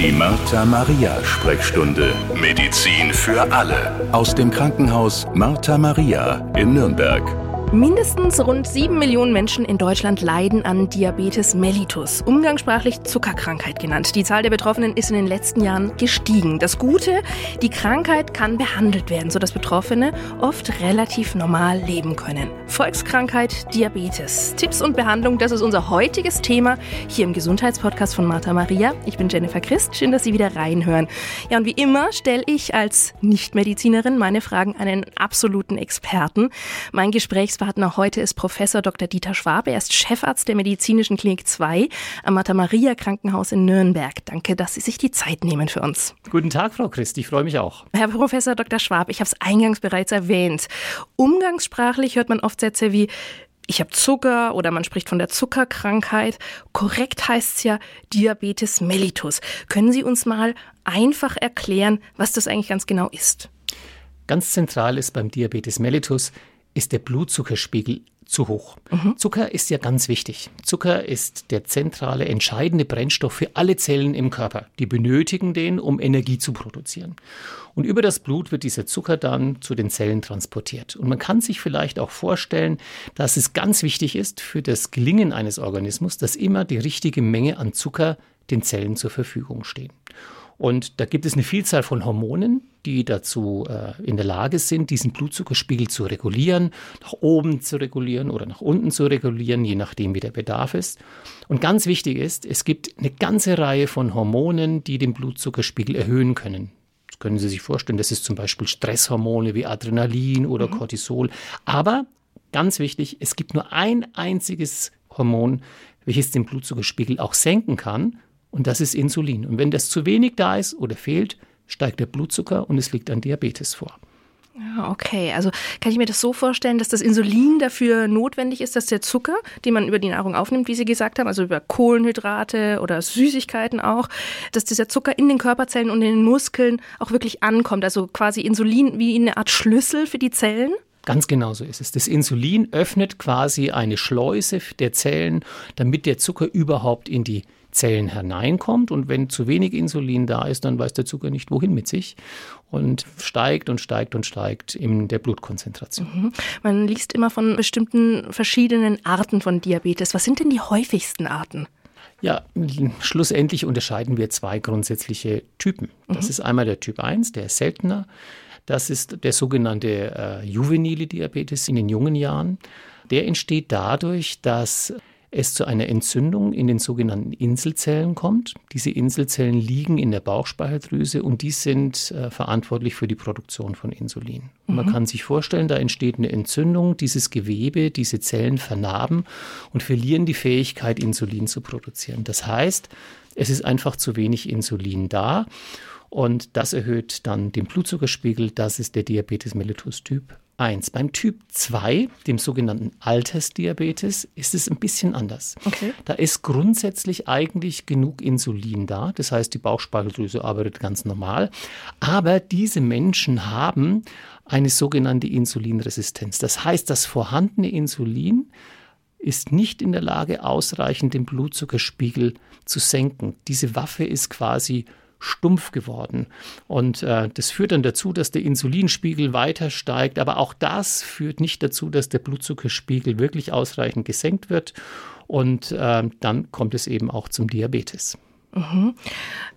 Die Martha Maria Sprechstunde. Medizin für alle. Aus dem Krankenhaus Martha Maria in Nürnberg. Mindestens rund sieben Millionen Menschen in Deutschland leiden an Diabetes mellitus, umgangssprachlich Zuckerkrankheit genannt. Die Zahl der Betroffenen ist in den letzten Jahren gestiegen. Das Gute, die Krankheit kann behandelt werden, sodass Betroffene oft relativ normal leben können. Volkskrankheit Diabetes. Tipps und Behandlung, das ist unser heutiges Thema hier im Gesundheitspodcast von Martha Maria. Ich bin Jennifer Christ, schön, dass Sie wieder reinhören. Ja, und wie immer stelle ich als Nichtmedizinerin meine Fragen an einen absoluten Experten. Mein Gesprächs Gesprächspartner heute ist Professor Dr. Dieter Schwabe. Er ist Chefarzt der Medizinischen Klinik 2 am Martha-Maria Krankenhaus in Nürnberg. Danke, dass Sie sich die Zeit nehmen für uns. Guten Tag, Frau Christ. Ich freue mich auch. Herr Professor Dr. Schwab, ich habe es eingangs bereits erwähnt. Umgangssprachlich hört man oft Sätze wie ich habe Zucker oder man spricht von der Zuckerkrankheit. Korrekt heißt es ja Diabetes mellitus. Können Sie uns mal einfach erklären, was das eigentlich ganz genau ist? Ganz zentral ist beim Diabetes mellitus ist der Blutzuckerspiegel zu hoch. Mhm. Zucker ist ja ganz wichtig. Zucker ist der zentrale, entscheidende Brennstoff für alle Zellen im Körper. Die benötigen den, um Energie zu produzieren. Und über das Blut wird dieser Zucker dann zu den Zellen transportiert. Und man kann sich vielleicht auch vorstellen, dass es ganz wichtig ist für das Gelingen eines Organismus, dass immer die richtige Menge an Zucker den Zellen zur Verfügung stehen. Und da gibt es eine Vielzahl von Hormonen, die dazu äh, in der Lage sind, diesen Blutzuckerspiegel zu regulieren, nach oben zu regulieren oder nach unten zu regulieren, je nachdem, wie der Bedarf ist. Und ganz wichtig ist, es gibt eine ganze Reihe von Hormonen, die den Blutzuckerspiegel erhöhen können. Das können Sie sich vorstellen, das ist zum Beispiel Stresshormone wie Adrenalin oder mhm. Cortisol. Aber ganz wichtig, es gibt nur ein einziges Hormon, welches den Blutzuckerspiegel auch senken kann und das ist Insulin. Und wenn das zu wenig da ist oder fehlt, steigt der Blutzucker und es liegt an Diabetes vor. Ja, okay. Also kann ich mir das so vorstellen, dass das Insulin dafür notwendig ist, dass der Zucker, den man über die Nahrung aufnimmt, wie Sie gesagt haben, also über Kohlenhydrate oder Süßigkeiten auch, dass dieser Zucker in den Körperzellen und in den Muskeln auch wirklich ankommt. Also quasi Insulin wie eine Art Schlüssel für die Zellen? Ganz genau so ist es. Das Insulin öffnet quasi eine Schleuse der Zellen, damit der Zucker überhaupt in die Zellen hineinkommt. Und wenn zu wenig Insulin da ist, dann weiß der Zucker nicht, wohin mit sich und steigt und steigt und steigt in der Blutkonzentration. Mhm. Man liest immer von bestimmten verschiedenen Arten von Diabetes. Was sind denn die häufigsten Arten? Ja, schlussendlich unterscheiden wir zwei grundsätzliche Typen. Das mhm. ist einmal der Typ 1, der ist seltener. Das ist der sogenannte äh, juvenile Diabetes in den jungen Jahren. Der entsteht dadurch, dass es zu einer Entzündung in den sogenannten Inselzellen kommt. Diese Inselzellen liegen in der Bauchspeicheldrüse und die sind äh, verantwortlich für die Produktion von Insulin. Mhm. Man kann sich vorstellen, da entsteht eine Entzündung, dieses Gewebe, diese Zellen vernarben und verlieren die Fähigkeit, Insulin zu produzieren. Das heißt, es ist einfach zu wenig Insulin da. Und das erhöht dann den Blutzuckerspiegel. Das ist der Diabetes mellitus Typ 1. Beim Typ 2, dem sogenannten Altersdiabetes, ist es ein bisschen anders. Okay. Da ist grundsätzlich eigentlich genug Insulin da. Das heißt, die Bauchspeicheldrüse arbeitet ganz normal. Aber diese Menschen haben eine sogenannte Insulinresistenz. Das heißt, das vorhandene Insulin ist nicht in der Lage, ausreichend den Blutzuckerspiegel zu senken. Diese Waffe ist quasi stumpf geworden. Und äh, das führt dann dazu, dass der Insulinspiegel weiter steigt. Aber auch das führt nicht dazu, dass der Blutzuckerspiegel wirklich ausreichend gesenkt wird. Und äh, dann kommt es eben auch zum Diabetes. Mhm.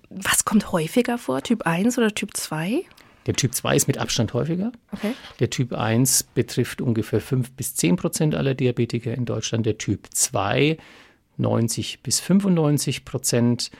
Was kommt häufiger vor, Typ 1 oder Typ 2? Der Typ 2 ist mit Abstand häufiger. Okay. Der Typ 1 betrifft ungefähr 5 bis 10 Prozent aller Diabetiker in Deutschland. Der Typ 2 90 bis 95 Prozent.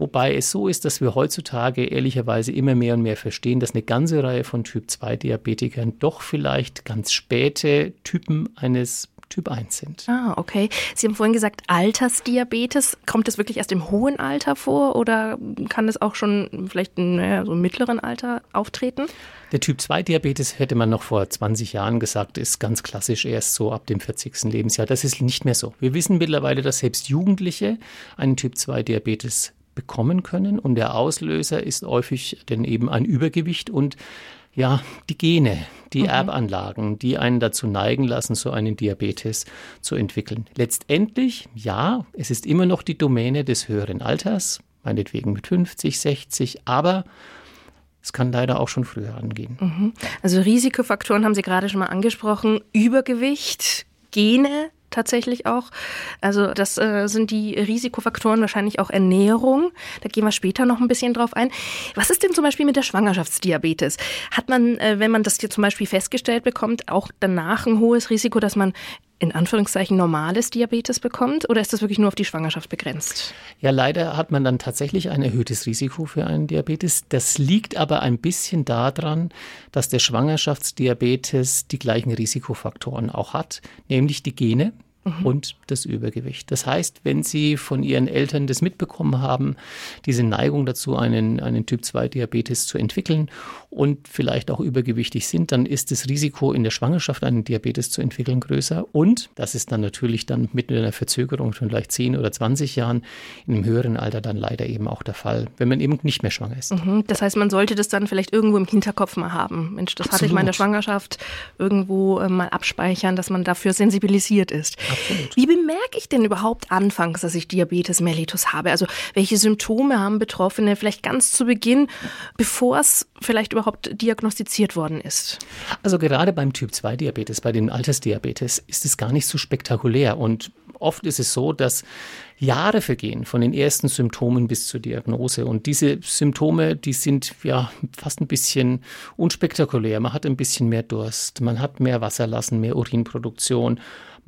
Wobei es so ist, dass wir heutzutage ehrlicherweise immer mehr und mehr verstehen, dass eine ganze Reihe von Typ-2-Diabetikern doch vielleicht ganz späte Typen eines Typ 1 sind. Ah, okay. Sie haben vorhin gesagt, Altersdiabetes. Kommt das wirklich erst im hohen Alter vor oder kann es auch schon vielleicht in naja, so mittleren Alter auftreten? Der Typ 2 Diabetes hätte man noch vor 20 Jahren gesagt, ist ganz klassisch erst so ab dem 40. Lebensjahr. Das ist nicht mehr so. Wir wissen mittlerweile, dass selbst Jugendliche einen Typ 2 Diabetes bekommen können. Und der Auslöser ist häufig dann eben ein Übergewicht und ja, die Gene, die mhm. Erbanlagen, die einen dazu neigen lassen, so einen Diabetes zu entwickeln. Letztendlich, ja, es ist immer noch die Domäne des höheren Alters. meinetwegen mit 50, 60, aber es kann leider auch schon früher angehen. Mhm. Also Risikofaktoren haben Sie gerade schon mal angesprochen. Übergewicht, Gene, tatsächlich auch. Also das äh, sind die Risikofaktoren, wahrscheinlich auch Ernährung. Da gehen wir später noch ein bisschen drauf ein. Was ist denn zum Beispiel mit der Schwangerschaftsdiabetes? Hat man, äh, wenn man das hier zum Beispiel festgestellt bekommt, auch danach ein hohes Risiko, dass man in Anführungszeichen normales Diabetes bekommt oder ist das wirklich nur auf die Schwangerschaft begrenzt? Ja, leider hat man dann tatsächlich ein erhöhtes Risiko für einen Diabetes. Das liegt aber ein bisschen daran, dass der Schwangerschaftsdiabetes die gleichen Risikofaktoren auch hat, nämlich die Gene mhm. und das Übergewicht. Das heißt, wenn Sie von Ihren Eltern das mitbekommen haben, diese Neigung dazu, einen, einen Typ-2-Diabetes zu entwickeln und vielleicht auch übergewichtig sind, dann ist das Risiko in der Schwangerschaft einen Diabetes zu entwickeln größer. Und das ist dann natürlich dann mit einer Verzögerung von vielleicht 10 oder 20 Jahren in einem höheren Alter dann leider eben auch der Fall, wenn man eben nicht mehr schwanger ist. Mhm. Das heißt, man sollte das dann vielleicht irgendwo im Hinterkopf mal haben. Mensch, das Absolut. hatte ich mal in der Schwangerschaft irgendwo äh, mal abspeichern, dass man dafür sensibilisiert ist. Absolut. Wie bemerke ich denn überhaupt anfangs, dass ich Diabetes mellitus habe? Also welche Symptome haben Betroffene vielleicht ganz zu Beginn, bevor es vielleicht überhaupt diagnostiziert worden ist? Also gerade beim Typ 2 Diabetes, bei dem Altersdiabetes, ist es gar nicht so spektakulär und oft ist es so, dass Jahre vergehen von den ersten Symptomen bis zur Diagnose. Und diese Symptome, die sind ja fast ein bisschen unspektakulär. Man hat ein bisschen mehr Durst, man hat mehr Wasserlassen, mehr Urinproduktion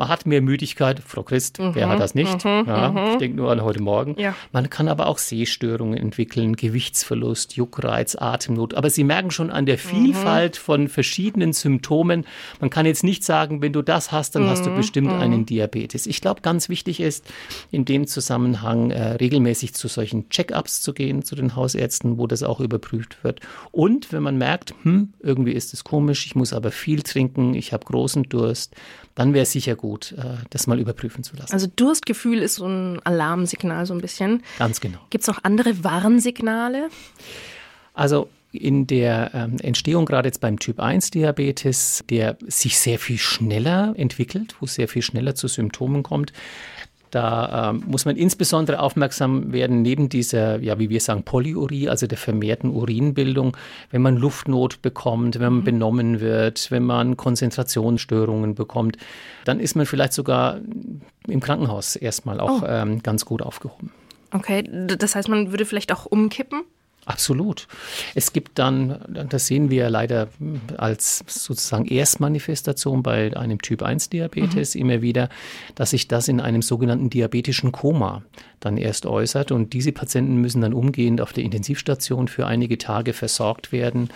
man hat mehr Müdigkeit, Frau Christ, mhm, wer hat das nicht? Mhm, ja, mhm. ich denke nur an heute Morgen. Ja. Man kann aber auch Sehstörungen entwickeln, Gewichtsverlust, Juckreiz, Atemnot. Aber Sie merken schon an der mhm. Vielfalt von verschiedenen Symptomen, man kann jetzt nicht sagen, wenn du das hast, dann hast du mhm, bestimmt einen Diabetes. Ich glaube, ganz wichtig ist, in dem Zusammenhang äh, regelmäßig zu solchen Check-ups zu gehen, zu den Hausärzten, wo das auch überprüft wird. Und wenn man merkt, hm, irgendwie ist es komisch, ich muss aber viel trinken, ich habe großen Durst, dann wäre es sicher gut, äh, das mal überprüfen zu lassen. Also Durstgefühl ist so ein Alarmsignal so ein bisschen. Ganz genau. Gibt es noch andere Warnsignale? Also in der ähm, Entstehung gerade jetzt beim Typ 1 Diabetes, der sich sehr viel schneller entwickelt, wo es sehr viel schneller zu Symptomen kommt, da ähm, muss man insbesondere aufmerksam werden, neben dieser, ja, wie wir sagen, Polyurie, also der vermehrten Urinbildung, wenn man Luftnot bekommt, wenn man mhm. benommen wird, wenn man Konzentrationsstörungen bekommt, dann ist man vielleicht sogar im Krankenhaus erstmal auch oh. ähm, ganz gut aufgehoben. Okay, das heißt, man würde vielleicht auch umkippen? Absolut. Es gibt dann, das sehen wir leider als sozusagen Erstmanifestation bei einem Typ 1 Diabetes mhm. immer wieder, dass sich das in einem sogenannten diabetischen Koma dann erst äußert. Und diese Patienten müssen dann umgehend auf der Intensivstation für einige Tage versorgt werden,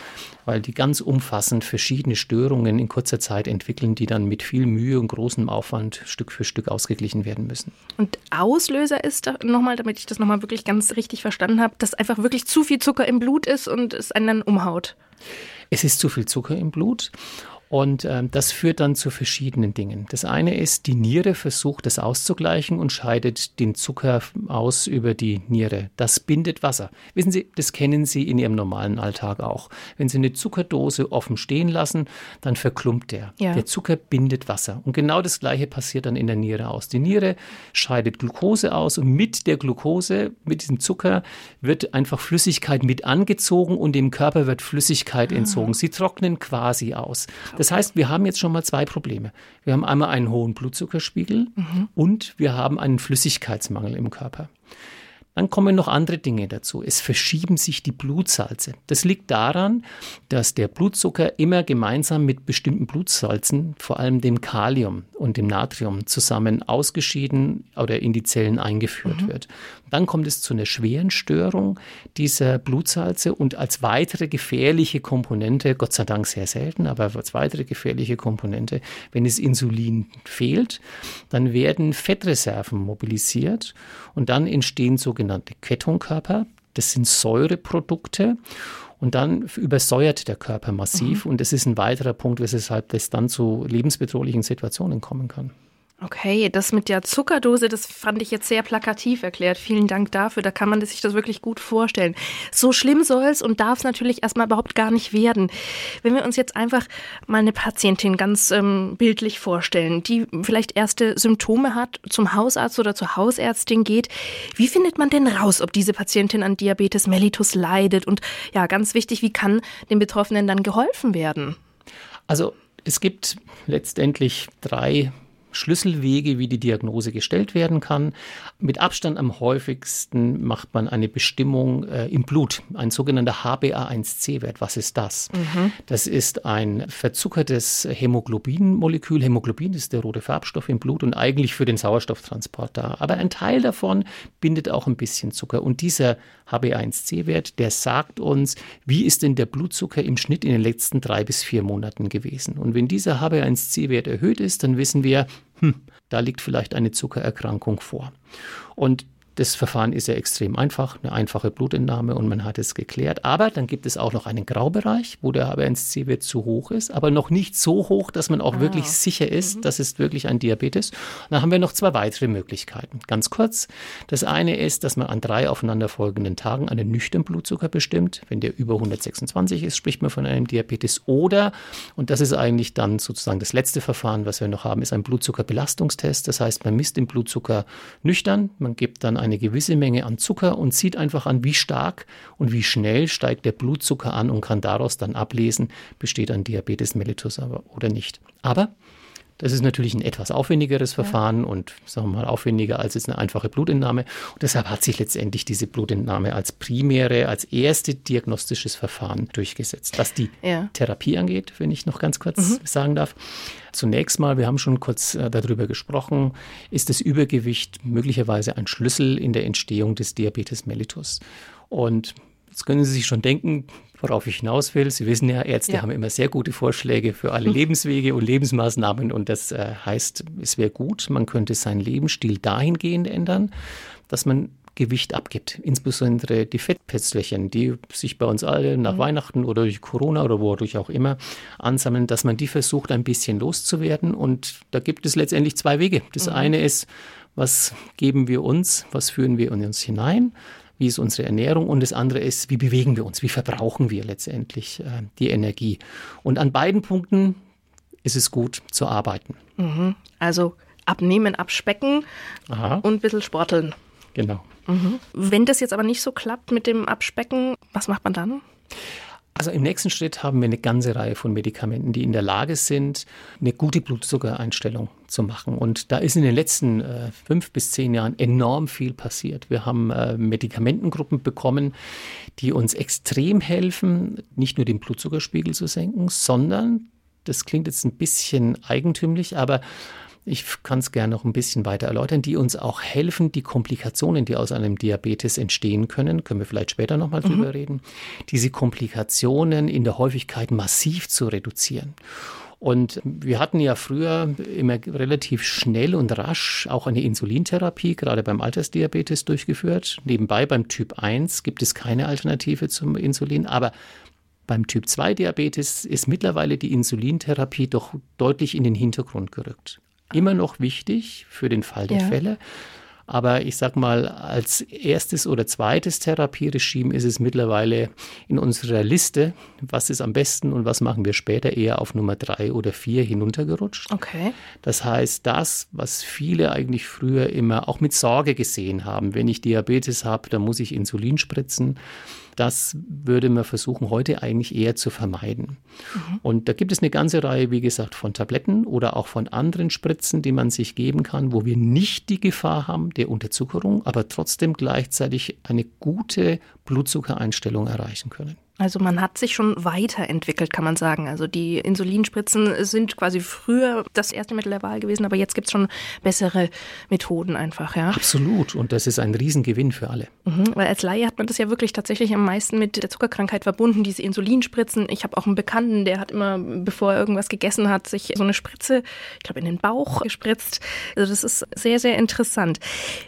weil die ganz umfassend verschiedene Störungen in kurzer Zeit entwickeln, die dann mit viel Mühe und großem Aufwand Stück für Stück ausgeglichen werden müssen. Und Auslöser ist nochmal, damit ich das nochmal wirklich ganz richtig verstanden habe, dass einfach wirklich zu viel Zucker im Blut ist und es einen dann umhaut. Es ist zu viel Zucker im Blut und äh, das führt dann zu verschiedenen Dingen. Das eine ist, die Niere versucht das auszugleichen und scheidet den Zucker aus über die Niere. Das bindet Wasser. Wissen Sie, das kennen Sie in Ihrem normalen Alltag auch. Wenn Sie eine Zuckerdose offen stehen lassen, dann verklumpt der. Ja. Der Zucker bindet Wasser. Und genau das Gleiche passiert dann in der Niere aus. Die Niere scheidet Glucose aus und mit der Glucose, mit diesem Zucker, wird einfach Flüssigkeit mit angezogen und dem Körper wird Flüssigkeit ah. entzogen. Sie trocknen quasi aus. Das heißt, wir haben jetzt schon mal zwei Probleme. Wir haben einmal einen hohen Blutzuckerspiegel mhm. und wir haben einen Flüssigkeitsmangel im Körper. Dann kommen noch andere Dinge dazu. Es verschieben sich die Blutsalze. Das liegt daran, dass der Blutzucker immer gemeinsam mit bestimmten Blutsalzen, vor allem dem Kalium und dem Natrium, zusammen ausgeschieden oder in die Zellen eingeführt mhm. wird. Dann kommt es zu einer schweren Störung dieser Blutsalze und als weitere gefährliche Komponente, Gott sei Dank sehr selten, aber als weitere gefährliche Komponente, wenn es Insulin fehlt, dann werden Fettreserven mobilisiert und dann entstehen sogenannte Ketonkörper. Das sind Säureprodukte. Und dann übersäuert der Körper massiv. Mhm. Und das ist ein weiterer Punkt, weshalb das dann zu lebensbedrohlichen Situationen kommen kann. Okay, das mit der Zuckerdose, das fand ich jetzt sehr plakativ erklärt. Vielen Dank dafür. Da kann man sich das wirklich gut vorstellen. So schlimm soll es und darf es natürlich erstmal überhaupt gar nicht werden. Wenn wir uns jetzt einfach mal eine Patientin ganz ähm, bildlich vorstellen, die vielleicht erste Symptome hat, zum Hausarzt oder zur Hausärztin geht, wie findet man denn raus, ob diese Patientin an Diabetes mellitus leidet? Und ja, ganz wichtig, wie kann den Betroffenen dann geholfen werden? Also es gibt letztendlich drei Schlüsselwege, wie die Diagnose gestellt werden kann. Mit Abstand am häufigsten macht man eine Bestimmung äh, im Blut, ein sogenannter HbA1c-Wert. Was ist das? Mhm. Das ist ein verzuckertes Hämoglobin-Molekül. Hämoglobin ist der rote Farbstoff im Blut und eigentlich für den Sauerstofftransport da. Aber ein Teil davon bindet auch ein bisschen Zucker. Und dieser HbA1c-Wert, der sagt uns, wie ist denn der Blutzucker im Schnitt in den letzten drei bis vier Monaten gewesen. Und wenn dieser HbA1c-Wert erhöht ist, dann wissen wir, hm, da liegt vielleicht eine Zuckererkrankung vor. Und das Verfahren ist ja extrem einfach, eine einfache Blutentnahme und man hat es geklärt. Aber dann gibt es auch noch einen Graubereich, wo der HbA1c-Wert zu hoch ist, aber noch nicht so hoch, dass man auch ah. wirklich sicher ist, mhm. das ist wirklich ein Diabetes. Und dann haben wir noch zwei weitere Möglichkeiten. Ganz kurz. Das eine ist, dass man an drei aufeinanderfolgenden Tagen einen nüchternen Blutzucker bestimmt. Wenn der über 126 ist, spricht man von einem Diabetes. Oder, und das ist eigentlich dann sozusagen das letzte Verfahren, was wir noch haben, ist ein Blutzuckerbelastungstest. Das heißt, man misst den Blutzucker nüchtern, man gibt dann eine gewisse Menge an Zucker und sieht einfach an, wie stark und wie schnell steigt der Blutzucker an und kann daraus dann ablesen, besteht ein Diabetes mellitus oder nicht. Aber das ist natürlich ein etwas aufwendigeres Verfahren ja. und sagen wir mal aufwendiger als jetzt eine einfache Blutentnahme. Und deshalb hat sich letztendlich diese Blutentnahme als primäre, als erste diagnostisches Verfahren durchgesetzt. Was die ja. Therapie angeht, wenn ich noch ganz kurz mhm. sagen darf. Zunächst mal, wir haben schon kurz äh, darüber gesprochen, ist das Übergewicht möglicherweise ein Schlüssel in der Entstehung des Diabetes mellitus. Und Jetzt können Sie sich schon denken, worauf ich hinaus will. Sie wissen ja, Ärzte ja. haben immer sehr gute Vorschläge für alle Lebenswege und Lebensmaßnahmen. Und das äh, heißt, es wäre gut, man könnte seinen Lebensstil dahingehend ändern, dass man Gewicht abgibt. Insbesondere die Fettplätzchen, die sich bei uns alle nach mhm. Weihnachten oder durch Corona oder wodurch auch immer ansammeln, dass man die versucht, ein bisschen loszuwerden. Und da gibt es letztendlich zwei Wege. Das mhm. eine ist, was geben wir uns, was führen wir in uns hinein? Wie ist unsere Ernährung und das andere ist, wie bewegen wir uns, wie verbrauchen wir letztendlich äh, die Energie. Und an beiden Punkten ist es gut zu arbeiten. Mhm. Also abnehmen, abspecken Aha. und ein bisschen sporteln. Genau. Mhm. Wenn das jetzt aber nicht so klappt mit dem Abspecken, was macht man dann? Also im nächsten Schritt haben wir eine ganze Reihe von Medikamenten, die in der Lage sind, eine gute Blutzuckereinstellung zu machen. Und da ist in den letzten äh, fünf bis zehn Jahren enorm viel passiert. Wir haben äh, Medikamentengruppen bekommen, die uns extrem helfen, nicht nur den Blutzuckerspiegel zu senken, sondern, das klingt jetzt ein bisschen eigentümlich, aber ich kann es gerne noch ein bisschen weiter erläutern, die uns auch helfen, die Komplikationen, die aus einem Diabetes entstehen können, können wir vielleicht später nochmal mhm. drüber reden, diese Komplikationen in der Häufigkeit massiv zu reduzieren. Und wir hatten ja früher immer relativ schnell und rasch auch eine Insulintherapie, gerade beim Altersdiabetes durchgeführt. Nebenbei beim Typ 1 gibt es keine Alternative zum Insulin, aber beim Typ 2 Diabetes ist mittlerweile die Insulintherapie doch deutlich in den Hintergrund gerückt immer noch wichtig für den Fall der ja. Fälle. Aber ich sag mal, als erstes oder zweites Therapieregime ist es mittlerweile in unserer Liste, was ist am besten und was machen wir später, eher auf Nummer drei oder vier hinuntergerutscht. Okay. Das heißt, das, was viele eigentlich früher immer auch mit Sorge gesehen haben, wenn ich Diabetes habe, dann muss ich Insulin spritzen das würde man versuchen, heute eigentlich eher zu vermeiden. Mhm. Und da gibt es eine ganze Reihe, wie gesagt, von Tabletten oder auch von anderen Spritzen, die man sich geben kann, wo wir nicht die Gefahr haben der Unterzuckerung, aber trotzdem gleichzeitig eine gute Blutzuckereinstellung erreichen können. Also man hat sich schon weiterentwickelt, kann man sagen. Also die Insulinspritzen sind quasi früher das erste Mittel der Wahl gewesen, aber jetzt gibt es schon bessere Methoden einfach, ja. Absolut. Und das ist ein Riesengewinn für alle. Mhm, weil als Laie hat man das ja wirklich tatsächlich am meisten mit der Zuckerkrankheit verbunden, diese Insulinspritzen. Ich habe auch einen Bekannten, der hat immer, bevor er irgendwas gegessen hat, sich so eine Spritze, ich glaube, in den Bauch gespritzt. Also das ist sehr, sehr interessant.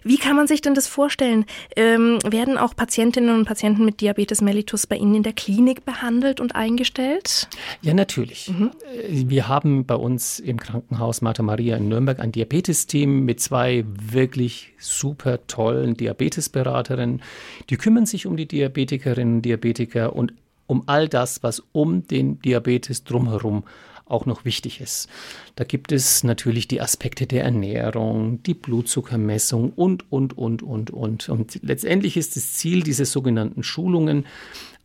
Wie kann man sich denn das vorstellen? Ähm, werden auch Patientinnen und Patienten mit Diabetes mellitus bei Ihnen in der Klinik behandelt und eingestellt? Ja, natürlich. Mhm. Wir haben bei uns im Krankenhaus Martha Maria in Nürnberg ein Diabetesteam mit zwei wirklich super tollen Diabetesberaterinnen. Die kümmern sich um die Diabetikerinnen und Diabetiker und um all das, was um den Diabetes drumherum auch noch wichtig ist. Da gibt es natürlich die Aspekte der Ernährung, die Blutzuckermessung und, und, und, und, und. Und letztendlich ist das Ziel dieser sogenannten Schulungen,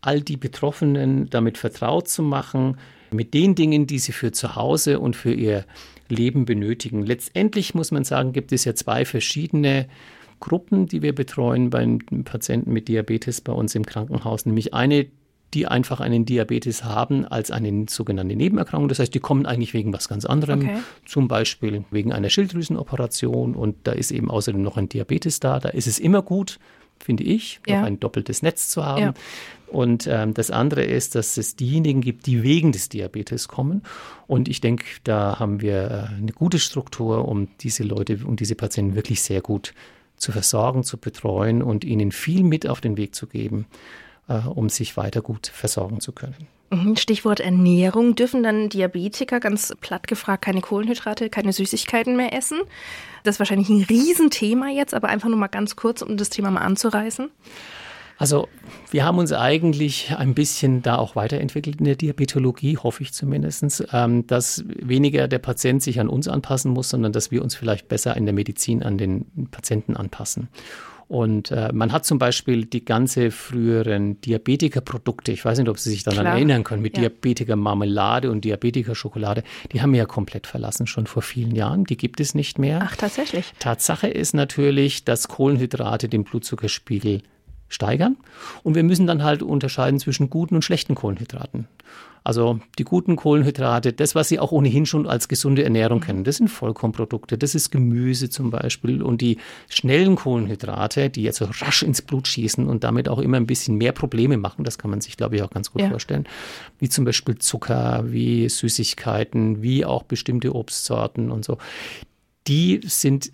all die Betroffenen damit vertraut zu machen, mit den Dingen, die sie für zu Hause und für ihr Leben benötigen. Letztendlich muss man sagen, gibt es ja zwei verschiedene Gruppen, die wir betreuen bei Patienten mit Diabetes bei uns im Krankenhaus. Nämlich eine, die einfach einen Diabetes haben als eine sogenannte Nebenerkrankung. Das heißt, die kommen eigentlich wegen was ganz anderem, okay. zum Beispiel wegen einer Schilddrüsenoperation und da ist eben außerdem noch ein Diabetes da. Da ist es immer gut, finde ich, ja. noch ein doppeltes Netz zu haben. Ja. Und ähm, das andere ist, dass es diejenigen gibt, die wegen des Diabetes kommen. Und ich denke, da haben wir äh, eine gute Struktur, um diese Leute, um diese Patienten wirklich sehr gut zu versorgen, zu betreuen und ihnen viel mit auf den Weg zu geben, äh, um sich weiter gut versorgen zu können. Mhm, Stichwort Ernährung. Dürfen dann Diabetiker, ganz platt gefragt, keine Kohlenhydrate, keine Süßigkeiten mehr essen? Das ist wahrscheinlich ein Riesenthema jetzt, aber einfach nur mal ganz kurz, um das Thema mal anzureißen. Also wir haben uns eigentlich ein bisschen da auch weiterentwickelt in der Diabetologie, hoffe ich zumindest, ähm, dass weniger der Patient sich an uns anpassen muss, sondern dass wir uns vielleicht besser in der Medizin an den Patienten anpassen. Und äh, man hat zum Beispiel die ganze früheren Diabetikerprodukte, ich weiß nicht, ob Sie sich daran Klar. erinnern können, mit ja. Diabetiker-Marmelade und Diabetiker-Schokolade, die haben wir ja komplett verlassen, schon vor vielen Jahren. Die gibt es nicht mehr. Ach, tatsächlich. Tatsache ist natürlich, dass Kohlenhydrate den Blutzuckerspiegel steigern. Und wir müssen dann halt unterscheiden zwischen guten und schlechten Kohlenhydraten. Also die guten Kohlenhydrate, das, was Sie auch ohnehin schon als gesunde Ernährung kennen, das sind Vollkornprodukte, das ist Gemüse zum Beispiel. Und die schnellen Kohlenhydrate, die jetzt so rasch ins Blut schießen und damit auch immer ein bisschen mehr Probleme machen, das kann man sich, glaube ich, auch ganz gut ja. vorstellen, wie zum Beispiel Zucker, wie Süßigkeiten, wie auch bestimmte Obstsorten und so, die sind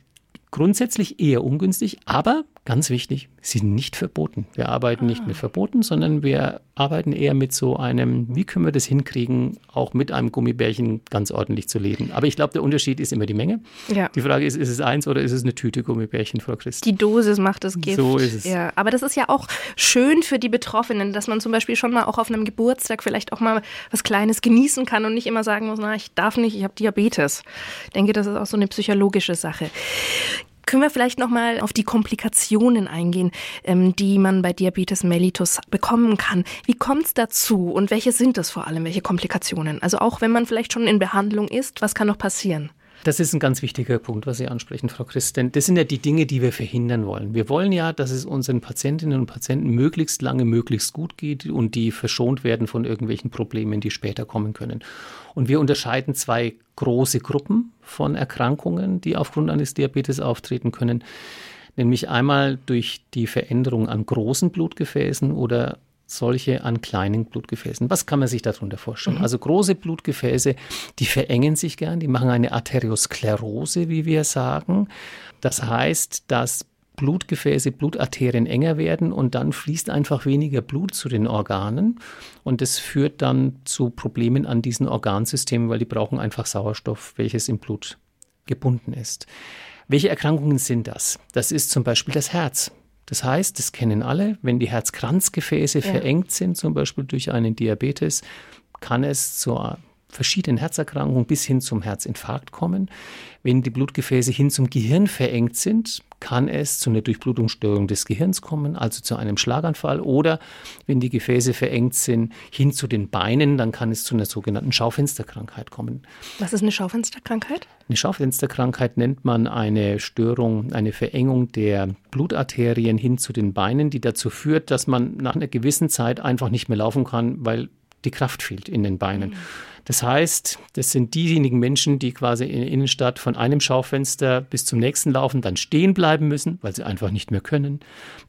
grundsätzlich eher ungünstig, aber ganz wichtig, sie sind nicht verboten. Wir arbeiten ah. nicht mit Verboten, sondern wir arbeiten eher mit so einem, wie können wir das hinkriegen, auch mit einem Gummibärchen ganz ordentlich zu leben. Aber ich glaube, der Unterschied ist immer die Menge. Ja. Die Frage ist, ist es eins oder ist es eine Tüte Gummibärchen, Frau Christ? Die Dosis macht das Gift. So ist es. Ja, aber das ist ja auch schön für die Betroffenen, dass man zum Beispiel schon mal auch auf einem Geburtstag vielleicht auch mal was Kleines genießen kann und nicht immer sagen muss, na, ich darf nicht, ich habe Diabetes. Ich denke, das ist auch so eine psychologische Sache. Können wir vielleicht noch mal auf die Komplikationen eingehen, ähm, die man bei Diabetes mellitus bekommen kann? Wie kommt es dazu und welche sind das vor allem, welche Komplikationen? Also auch wenn man vielleicht schon in Behandlung ist, was kann noch passieren? Das ist ein ganz wichtiger Punkt, was Sie ansprechen, Frau Christ. Denn das sind ja die Dinge, die wir verhindern wollen. Wir wollen ja, dass es unseren Patientinnen und Patienten möglichst lange, möglichst gut geht und die verschont werden von irgendwelchen Problemen, die später kommen können. Und wir unterscheiden zwei große Gruppen von Erkrankungen, die aufgrund eines Diabetes auftreten können. Nämlich einmal durch die Veränderung an großen Blutgefäßen oder solche an kleinen Blutgefäßen. Was kann man sich darunter vorstellen? Mhm. Also große Blutgefäße, die verengen sich gern, die machen eine Arteriosklerose, wie wir sagen. Das heißt, dass Blutgefäße, Blutarterien enger werden und dann fließt einfach weniger Blut zu den Organen und das führt dann zu Problemen an diesen Organsystemen, weil die brauchen einfach Sauerstoff, welches im Blut gebunden ist. Welche Erkrankungen sind das? Das ist zum Beispiel das Herz. Das heißt, das kennen alle, wenn die Herzkranzgefäße ja. verengt sind, zum Beispiel durch einen Diabetes, kann es zur verschiedenen Herzerkrankungen bis hin zum Herzinfarkt kommen. Wenn die Blutgefäße hin zum Gehirn verengt sind, kann es zu einer Durchblutungsstörung des Gehirns kommen, also zu einem Schlaganfall. Oder wenn die Gefäße verengt sind, hin zu den Beinen, dann kann es zu einer sogenannten Schaufensterkrankheit kommen. Was ist eine Schaufensterkrankheit? Eine Schaufensterkrankheit nennt man eine Störung, eine Verengung der Blutarterien hin zu den Beinen, die dazu führt, dass man nach einer gewissen Zeit einfach nicht mehr laufen kann, weil die Kraft fehlt in den Beinen. Mhm. Das heißt, das sind diejenigen Menschen, die quasi in der Innenstadt von einem Schaufenster bis zum nächsten laufen, dann stehen bleiben müssen, weil sie einfach nicht mehr können.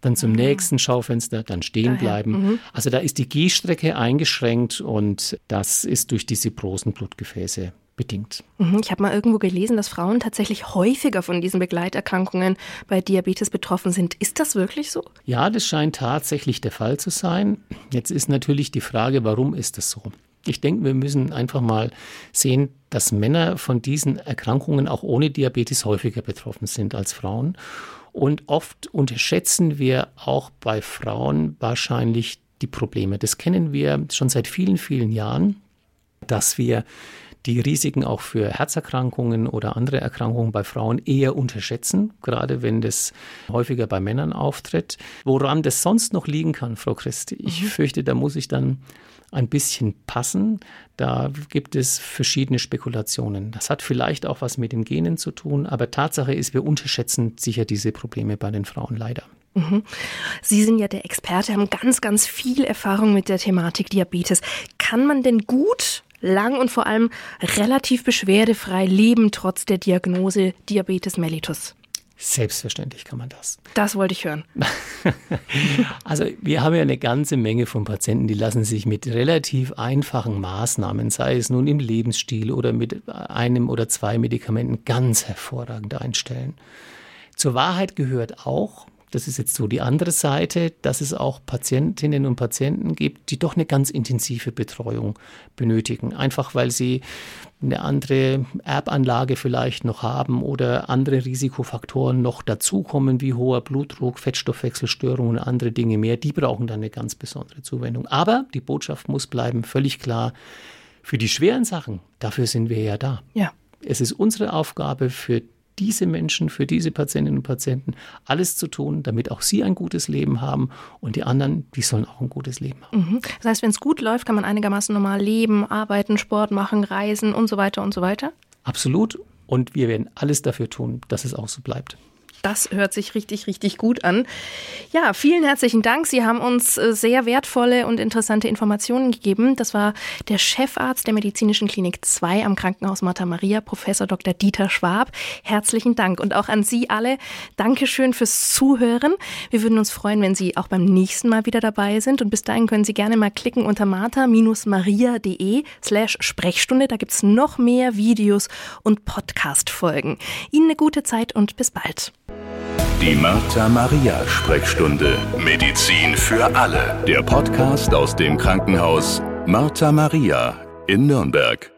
Dann zum mhm. nächsten Schaufenster, dann stehen Daher. bleiben. Mhm. Also da ist die Gehstrecke eingeschränkt und das ist durch diese großen Blutgefäße bedingt. Mhm, ich habe mal irgendwo gelesen, dass Frauen tatsächlich häufiger von diesen Begleiterkrankungen bei Diabetes betroffen sind. Ist das wirklich so? Ja, das scheint tatsächlich der Fall zu sein. Jetzt ist natürlich die Frage, warum ist das so? Ich denke, wir müssen einfach mal sehen, dass Männer von diesen Erkrankungen auch ohne Diabetes häufiger betroffen sind als Frauen. Und oft unterschätzen wir auch bei Frauen wahrscheinlich die Probleme. Das kennen wir schon seit vielen, vielen Jahren, dass wir die Risiken auch für Herzerkrankungen oder andere Erkrankungen bei Frauen eher unterschätzen, gerade wenn das häufiger bei Männern auftritt. Woran das sonst noch liegen kann, Frau Christi, ich mhm. fürchte, da muss ich dann ein bisschen passen. Da gibt es verschiedene Spekulationen. Das hat vielleicht auch was mit den Genen zu tun, aber Tatsache ist, wir unterschätzen sicher diese Probleme bei den Frauen leider. Mhm. Sie sind ja der Experte, haben ganz, ganz viel Erfahrung mit der Thematik Diabetes. Kann man denn gut lang und vor allem relativ beschwerdefrei leben, trotz der Diagnose Diabetes mellitus? Selbstverständlich kann man das. Das wollte ich hören. also wir haben ja eine ganze Menge von Patienten, die lassen sich mit relativ einfachen Maßnahmen, sei es nun im Lebensstil oder mit einem oder zwei Medikamenten, ganz hervorragend einstellen. Zur Wahrheit gehört auch, das ist jetzt so die andere Seite, dass es auch Patientinnen und Patienten gibt, die doch eine ganz intensive Betreuung benötigen. Einfach weil sie eine andere Erbanlage vielleicht noch haben oder andere Risikofaktoren noch dazukommen, wie hoher Blutdruck, Fettstoffwechselstörungen und andere Dinge mehr. Die brauchen dann eine ganz besondere Zuwendung. Aber die Botschaft muss bleiben, völlig klar, für die schweren Sachen, dafür sind wir ja da. Ja. Es ist unsere Aufgabe, für diese Menschen, für diese Patientinnen und Patienten alles zu tun, damit auch sie ein gutes Leben haben und die anderen, die sollen auch ein gutes Leben haben. Mhm. Das heißt, wenn es gut läuft, kann man einigermaßen normal leben, arbeiten, Sport machen, reisen und so weiter und so weiter? Absolut. Und wir werden alles dafür tun, dass es auch so bleibt. Das hört sich richtig, richtig gut an. Ja, vielen herzlichen Dank. Sie haben uns äh, sehr wertvolle und interessante Informationen gegeben. Das war der Chefarzt der Medizinischen Klinik 2 am Krankenhaus Martha Maria, Professor Dr. Dieter Schwab. Herzlichen Dank. Und auch an Sie alle. Dankeschön fürs Zuhören. Wir würden uns freuen, wenn Sie auch beim nächsten Mal wieder dabei sind. Und bis dahin können Sie gerne mal klicken unter martha-maria.de slash Sprechstunde. Da gibt es noch mehr Videos und Podcast-Folgen. Ihnen eine gute Zeit und bis bald. Die Martha Maria Sprechstunde. Medizin für alle. Der Podcast aus dem Krankenhaus Martha Maria in Nürnberg.